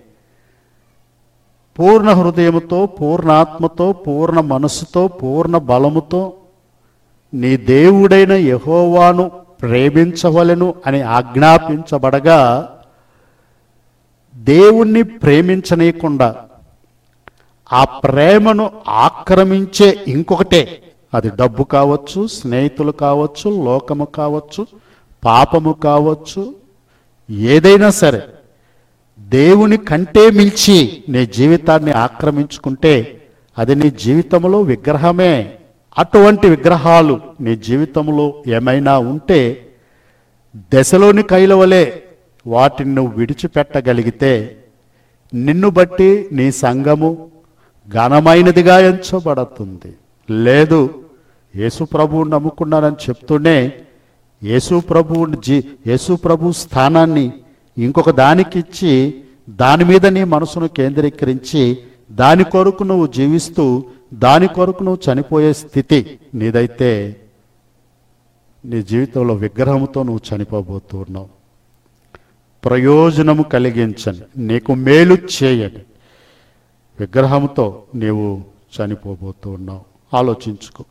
పూర్ణ హృదయముతో పూర్ణాత్మతో పూర్ణ మనసుతో పూర్ణ బలముతో నీ దేవుడైన యహోవాను ప్రేమించవలెను అని ఆజ్ఞాపించబడగా దేవుణ్ణి ప్రేమించనీయకుండా ఆ ప్రేమను ఆక్రమించే ఇంకొకటే. అది డబ్బు కావచ్చు స్నేహితులు కావచ్చు లోకము కావచ్చు పాపము కావచ్చు ఏదైనా సరే. దేవుని కంటే మించి నీ జీవితాన్ని ఆక్రమించుకుంటే అది నీ జీవితంలో విగ్రహమే. అటువంటి విగ్రహాలు నీ జీవితంలో ఏమైనా ఉంటే దశలోని కైలవలే వాటిని నువ్వు విడిచిపెట్టగలిగితే నిన్ను బట్టి నీ సంఘము ఘనమైనదిగా ఎంచబడుతుంది. లేదు యేసు ప్రభువుని నమ్ముకున్నానని చెప్తూనే యేసు ప్రభువుని జీ యేసు ప్రభు స్థానాన్ని ఇంకొక దానికి ఇచ్చి దాని మీద నీ మనసును కేంద్రీకరించి దాని కొరకు నువ్వు జీవిస్తూ దాని కొరకు నువ్వు చనిపోయే స్థితి నీదైతే నీ జీవితంలో విగ్రహంతో నువ్వు చనిపోబోతున్నావు. ప్రయోజనము కలిగించని నీకు మేలు చేయని విగ్రహంతో నీవు చనిపోబోతూ ఉన్నావు ఆలోచించుకో.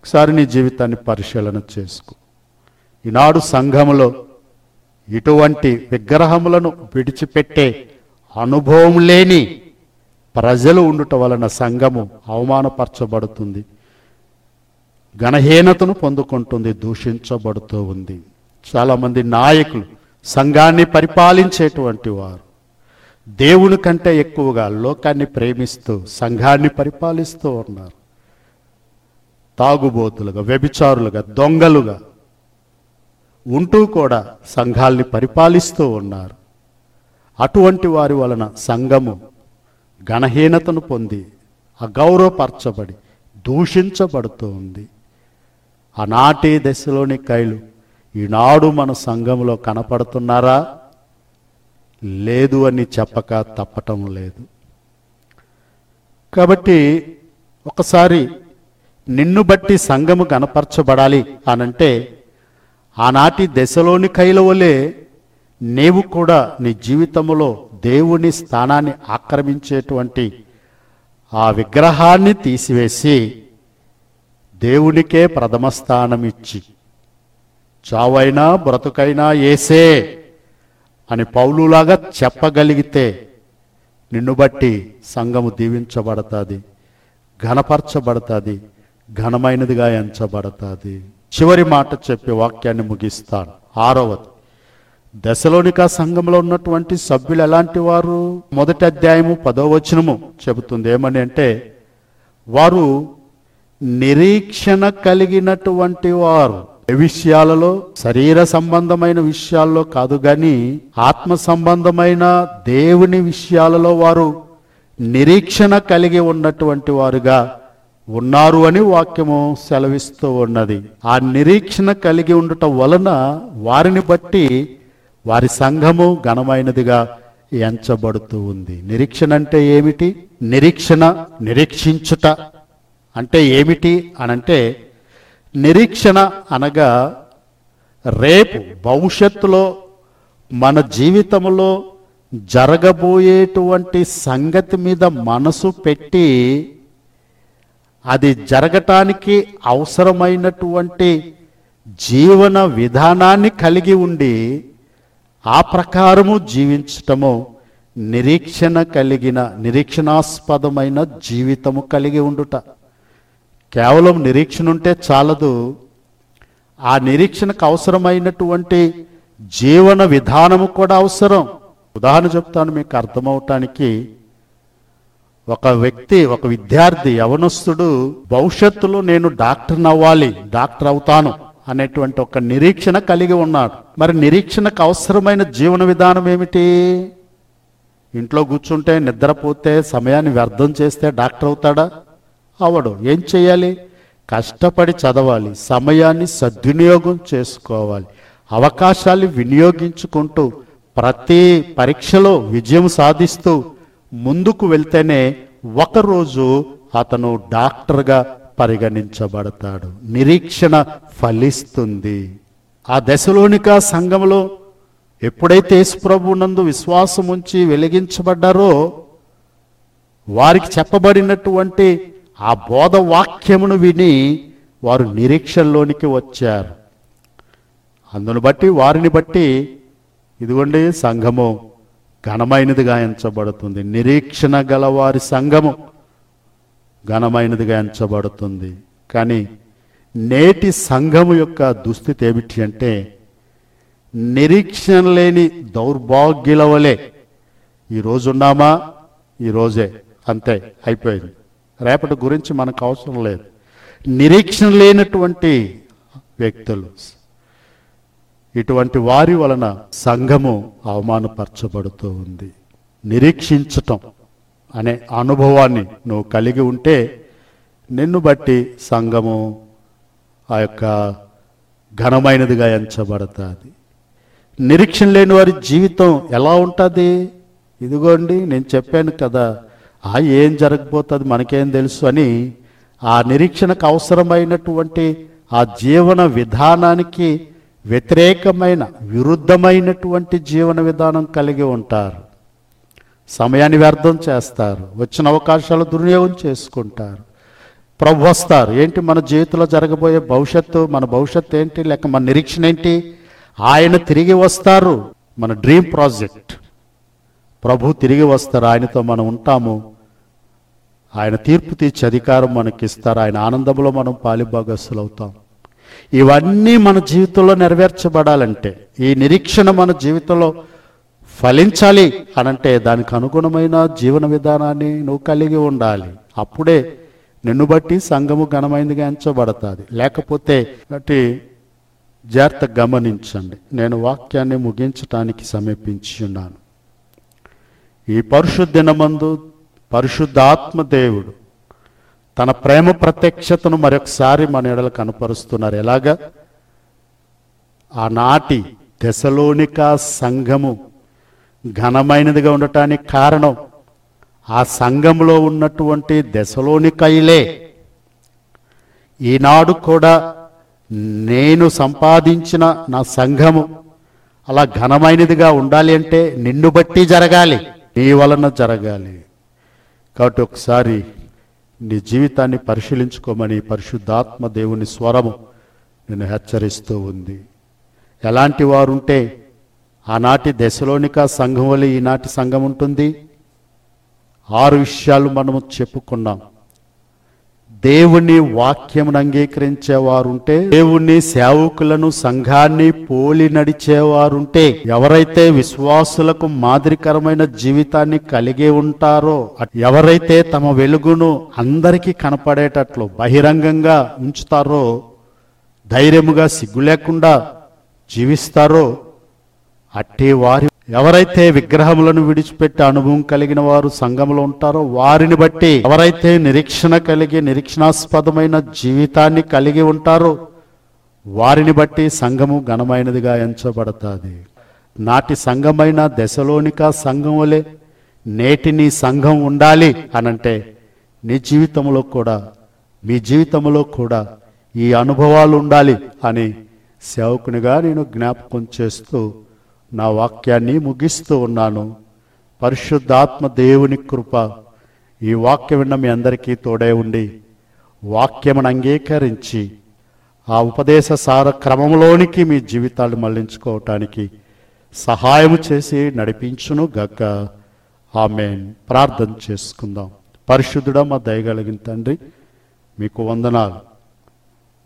ఒకసారి నీ జీవితాన్ని పరిశీలన చేసుకో. ఈనాడు సంఘములో ఇటువంటి విగ్రహములను విడిచిపెట్టే అనుభవం లేని ప్రజలు ఉండుట వలన సంఘము అవమానపరచబడుతుంది. గణహీనతను పొందుకుంటుంది దూషించబడుతూ ఉంది. చాలామంది నాయకులు సంఘాన్ని పరిపాలించేటువంటి వారు. దేవుని కంటే ఎక్కువగా లోకాన్ని ప్రేమిస్తూ సంఘాన్ని పరిపాలిస్తూ ఉన్నారు. తాగుబోతులుగా వ్యభిచారులుగా దొంగలుగా ఉంటూ కూడా సంఘాల్ని పరిపాలిస్తూ ఉన్నారు. అటువంటి వారి వలన సంఘము గణహీనతను పొంది అగౌరవపరచబడి దూషించబడుతూ ఉంది ఆనాటి దశలోని కైలు ఈనాడు మన సంఘంలో కనపడుతున్నారా? లేదు అని చెప్పక తప్పటం లేదు. కాబట్టి ఒకసారి నిన్ను బట్టి సంఘము కనపరచబడాలి అనంటే ఆనాటి దశలోని కైలవలే నీవు కూడా నీ జీవితంలో దేవుని స్థానాన్ని ఆక్రమించేటువంటి ఆ విగ్రహాన్ని తీసివేసి దేవునికే ప్రథమ స్థానం ఇచ్చి చావైనా బ్రతుకైనా ఏసే అని పౌలులాగా చెప్పగలిగితే నిన్ను బట్టి సంఘము దీవించబడతాది ఘనపరచబడతాది ఘనమైనదిగా ఎంచబడతాది. చివరి మాట చెప్పి వాక్యాన్ని ముగిస్తాను. ఆరవది. దశలోనిక సంఘంలో ఉన్నటువంటి సభ్యులు ఎలాంటి వారు? మొదటి అధ్యాయము పదో వచనము చెబుతుంది. ఏమని అంటే వారు నిరీక్షణ కలిగినటువంటి వారు. విషయాలలో? శరీర సంబంధమైన విషయాల్లో కాదు గాని ఆత్మ సంబంధమైన దేవుని విషయాలలో వారు నిరీక్షణ కలిగి ఉన్నటువంటి వారుగా ఉన్నారు అని వాక్యము సెలవిస్తూ ఉన్నది. ఆ నిరీక్షణ కలిగి ఉండటం వలన వారిని బట్టి వారి సంఘము ఘనమైనదిగా ఎంచబడుతూ ఉంది. నిరీక్షణ అంటే ఏమిటి? నిరీక్షణ నిరీక్షించుట అంటే ఏమిటి అనంటే నిరీక్షణ అనగా రేపు భవిష్యత్తులో మన జీవితంలో జరగబోయేటువంటి సంగతి మీద మనసు పెట్టి అది జరగటానికి అవసరమైనటువంటి జీవన విధానాన్ని కలిగి ఉండి ఆ ప్రకారము జీవించటము నిరీక్షణ కలిగిన నిరీక్షణాస్పదమైన జీవితము కలిగి ఉండుట. కేవలం నిరీక్షణ ఉంటే చాలదు. ఆ నిరీక్షణకు అవసరమైనటువంటి జీవన విధానము కూడా అవసరం. ఉదాహరణ చెప్తాను మీకు అర్థమవటానికి ఒక వ్యక్తి ఒక విద్యార్థి యవనస్తుడు భవిష్యత్తులో నేను డాక్టర్ని అవ్వాలి డాక్టర్ అవుతాను అనేటువంటి ఒక నిరీక్షణ కలిగి ఉన్నాడు. మరి నిరీక్షణకు అవసరమైన జీవన విధానం ఏమిటి? ఇంట్లో కూర్చుంటే నిద్రపోతే సమయాన్ని వ్యర్థం చేస్తే డాక్టర్ అవుతాడా? అవడు ఏం చేయాలి? కష్టపడి చదవాలి సమయాన్ని సద్వినియోగం చేసుకోవాలి అవకాశాలు వినియోగించుకుంటూ ప్రతి పరీక్షలో విజయం సాధిస్తూ ముందుకు వెళ్తేనే ఒకరోజు అతను డాక్టర్గా పరిగణించబడతాడు. నిరీక్షణ ఫలిస్తుంది. ఆ దశలోనిక సంఘంలో ఎప్పుడైతే యేసుప్రభు నందు విశ్వాసం ఉంచి వెలిగించబడ్డారో వారికి చెప్పబడినటువంటి ఆ బోధ వాక్యమును విని వారు నిరీక్షణలోనికి వచ్చారు. అందును బట్టి వారిని బట్టి ఇదిగోండి సంఘము. ఘనమైనదిగా ఎంచబడుతుంది నిరీక్షణ గలవారి సంఘము ఘనమైనదిగా ఎంచబడుతుంది. కానీ నేటి సంఘము యొక్క దుస్థితి ఏమిటి అంటే నిరీక్షణ లేని దౌర్భాగ్యుల వలె ఈ రోజు ఉన్నామా? ఈ రోజే. అంతే అయిపోయింది. రేపటి గురించి మనకు అవసరం లేదు. నిరీక్షణ లేనటువంటి వ్యక్తులు ఇటువంటి వారి వలన సంఘము అవమానపరచబడుతూ ఉంది. నిరీక్షించటం అనే అనుభవాన్ని నువ్వు కలిగి ఉంటే నిన్ను బట్టి సంఘము ఆ యొక్క ఘనమైనదిగా ఎంచబడుతుంది. నిరీక్షణ లేని వారి జీవితం ఎలా ఉంటుంది? ఇదిగోండి నేను చెప్పాను కదా ఆ ఏం జరగబోతుంది మనకేం తెలుసు అని ఆ నిరీక్షణకు అవసరమైనటువంటి ఆ జీవన విధానానికి వ్యతిరేకమైన విరుద్ధమైనటువంటి జీవన విధానం కలిగి ఉంటారు. సమయాన్ని వ్యర్థం చేస్తారు. వచ్చిన అవకాశాలు దుర్వినియోగం చేసుకుంటారు. ప్రభు వస్తారు. ఏంటి? మన జీవితంలో జరగబోయే భవిష్యత్తు మన భవిష్యత్తు ఏంటి? లేక మన నిరీక్షణ ఏంటి? ఆయన తిరిగి వస్తారు. మన డ్రీమ్ ప్రాజెక్ట్. ప్రభు తిరిగి వస్తారు. ఆయనతో మనం ఉంటాము. ఆయన తీర్పు తీర్చే అధికారం మనకి ఇస్తారు ఆయన ఆనందంలో మనం పాలిభాగస్సులు అవుతాం ఇవన్నీ మన జీవితంలో నెరవేర్చబడాలంటే ఈ నిరీక్షణ మన జీవితంలో ఫలించాలి అనంటే దానికి అనుగుణమైన జీవన విధానాన్ని నువ్వు కలిగి ఉండాలి. అప్పుడే నిన్ను బట్టి సంఘము ఘనమైనదిగా ఎంచబడతాది. లేకపోతే అటు జాగ్రత్త గమనించండి. నేను వాక్యాన్ని ముగించటానికి సమీపించి ఉన్నాను. ఈ పరిశుద్ధినమందు పరిశుద్ధాత్మ దేవుడు తన ప్రేమ ప్రత్యక్షతను మరొకసారి మన ఎడలు కనపరుస్తున్నారు. ఎలాగా? ఆనాటి దశలోనిక సంఘము ఘనమైనదిగా ఉండటానికి కారణం ఆ సంఘంలో ఉన్నటువంటి దశలోనికైలే ఈనాడు కూడా నేను సంపాదించిన నా సంఘము అలా ఘనమైనదిగా ఉండాలి అంటే నిన్ను బట్టి జరగాలి నీ వలన జరగాలి. కాబట్టి ఒకసారి నీ జీవితాన్ని పరిశీలించుకోమని పరిశుద్ధాత్మ దేవుని స్వరము నేను హెచ్చరిస్తూ ఉంది. ఎలాంటి వారుంటే ఆనాటి దశలోనిక సంఘం వలె ఈనాటి సంఘం ఉంటుంది. ఆరు విషయాలు మనము చెప్పుకున్నాం. దేవుని వాక్యమును అంగీకరించేవారుంటే దేవుని సేవకులను సంఘాన్ని పోలి నడిచేవారుంటే ఎవరైతే విశ్వాసులకు మాదిరికరమైన జీవితాన్ని కలిగి ఉంటారో ఎవరైతే తమ వెలుగును అందరికీ కనపడేటట్లు బహిరంగంగా ఉంచుతారో ధైర్యముగా సిగ్గు లేకుండా జీవిస్తారో అట్టి వారి ఎవరైతే విగ్రహములను విడిచిపెట్టి అనుభవం కలిగిన వారు సంఘంలో ఉంటారో వారిని బట్టి ఎవరైతే నిరీక్షణ కలిగి నిరీక్షణాస్పదమైన జీవితాన్ని కలిగి ఉంటారో వారిని బట్టి సంఘము ఘనమైనదిగా ఎంచబడతాది. నాటి సంఘమైన దశలోనిక సంఘం వలె నేటి నీ సంఘం ఉండాలి అనంటే నీ జీవితంలో కూడా మీ జీవితంలో కూడా ఈ అనుభవాలు ఉండాలి అని సేవకునిగా నేను జ్ఞాపకం చేస్తూ నా వాక్యాన్ని ముగిస్తూ ఉన్నాను. పరిశుద్ధాత్మ దేవుని కృప ఈ వాక్యం విన్న మీ అందరికీ తోడే ఉండి వాక్యమును అంగీకరించి ఆ ఉపదేశ సార క్రమంలోనికి మీ జీవితాలు మళ్ళించుకోవటానికి సహాయం చేసి నడిపించును గక్క ఆమె ప్రార్థన చేసుకుందాం. పరిశుద్ధుడా మా దయగలిగిన తండ్రి మీకు వందనాలు.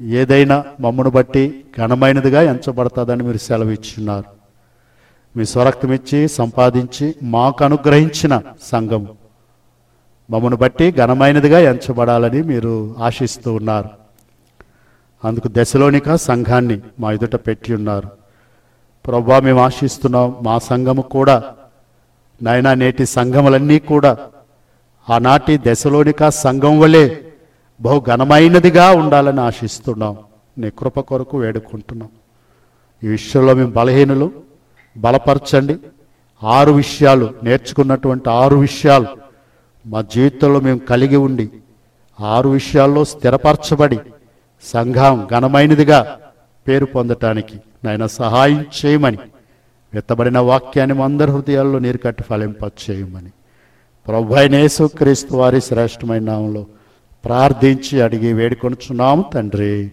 ఏదైనా మమ్మను బట్టి ఘనమైనదిగా ఎంచబడతాదని మీరు సెలవు ఇచ్చున్నారు మీ స్వరక్తం ఇచ్చి సంపాదించి మాకు అనుగ్రహించిన సంఘం. మమ్మను బట్టి ఘనమైనదిగా ఎంచబడాలని మీరు ఆశిస్తూ ఉన్నారు. అందుకు దశలోనిక సంఘాన్ని మా ఎదుట పెట్టి ఉన్నారు. ప్రభా మేము ఆశిస్తున్నాం మా సంఘము కూడా నాయనా నేటి సంఘములన్నీ కూడా ఆనాటి దశలోనిక సంఘం వలె బహు ఘనమైనదిగా ఉండాలని ఆశిస్తున్నాం. నీ కృప కొరకు వేడుకుంటున్నాం. ఈ విషయంలో మేము బలహీనులు. బలపరచండి. ఆరు విషయాలు నేర్చుకున్నటువంటి ఆరు విషయాలు మా జీవితంలో మేము కలిగి ఉండి ఆరు విషయాల్లో స్థిరపరచబడి సంఘం ఘనమైనదిగా పేరు పొందటానికి నాయన సహాయం చేయమని వెత్తబడిన వాక్యాన్ని అందరి హృదయాల్లో నీరు కట్టి ఫలింపచేయమని ప్రభు అయినేసు క్రీస్తు వారి శ్రేష్టమైన నామంలో ప్రార్థించి అడిగి వేడుకొనుచున్నాము తండ్రి.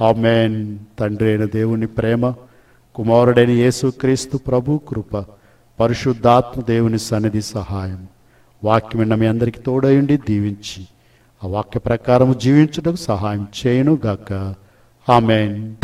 ఆమెన్. తండ్రి అయిన దేవుని ప్రేమ కుమారుడైన యేసుక్రీస్తు ప్రభు కృప పరిశుద్ధాత్మ దేవుని సన్నిధి సహాయం. వాక్యం విన్న మీ అందరికీ తోడయుండి దీవించి ఆ వాక్య ప్రకారం జీవించుటకు సహాయం చేయను గాక ఆమెన్.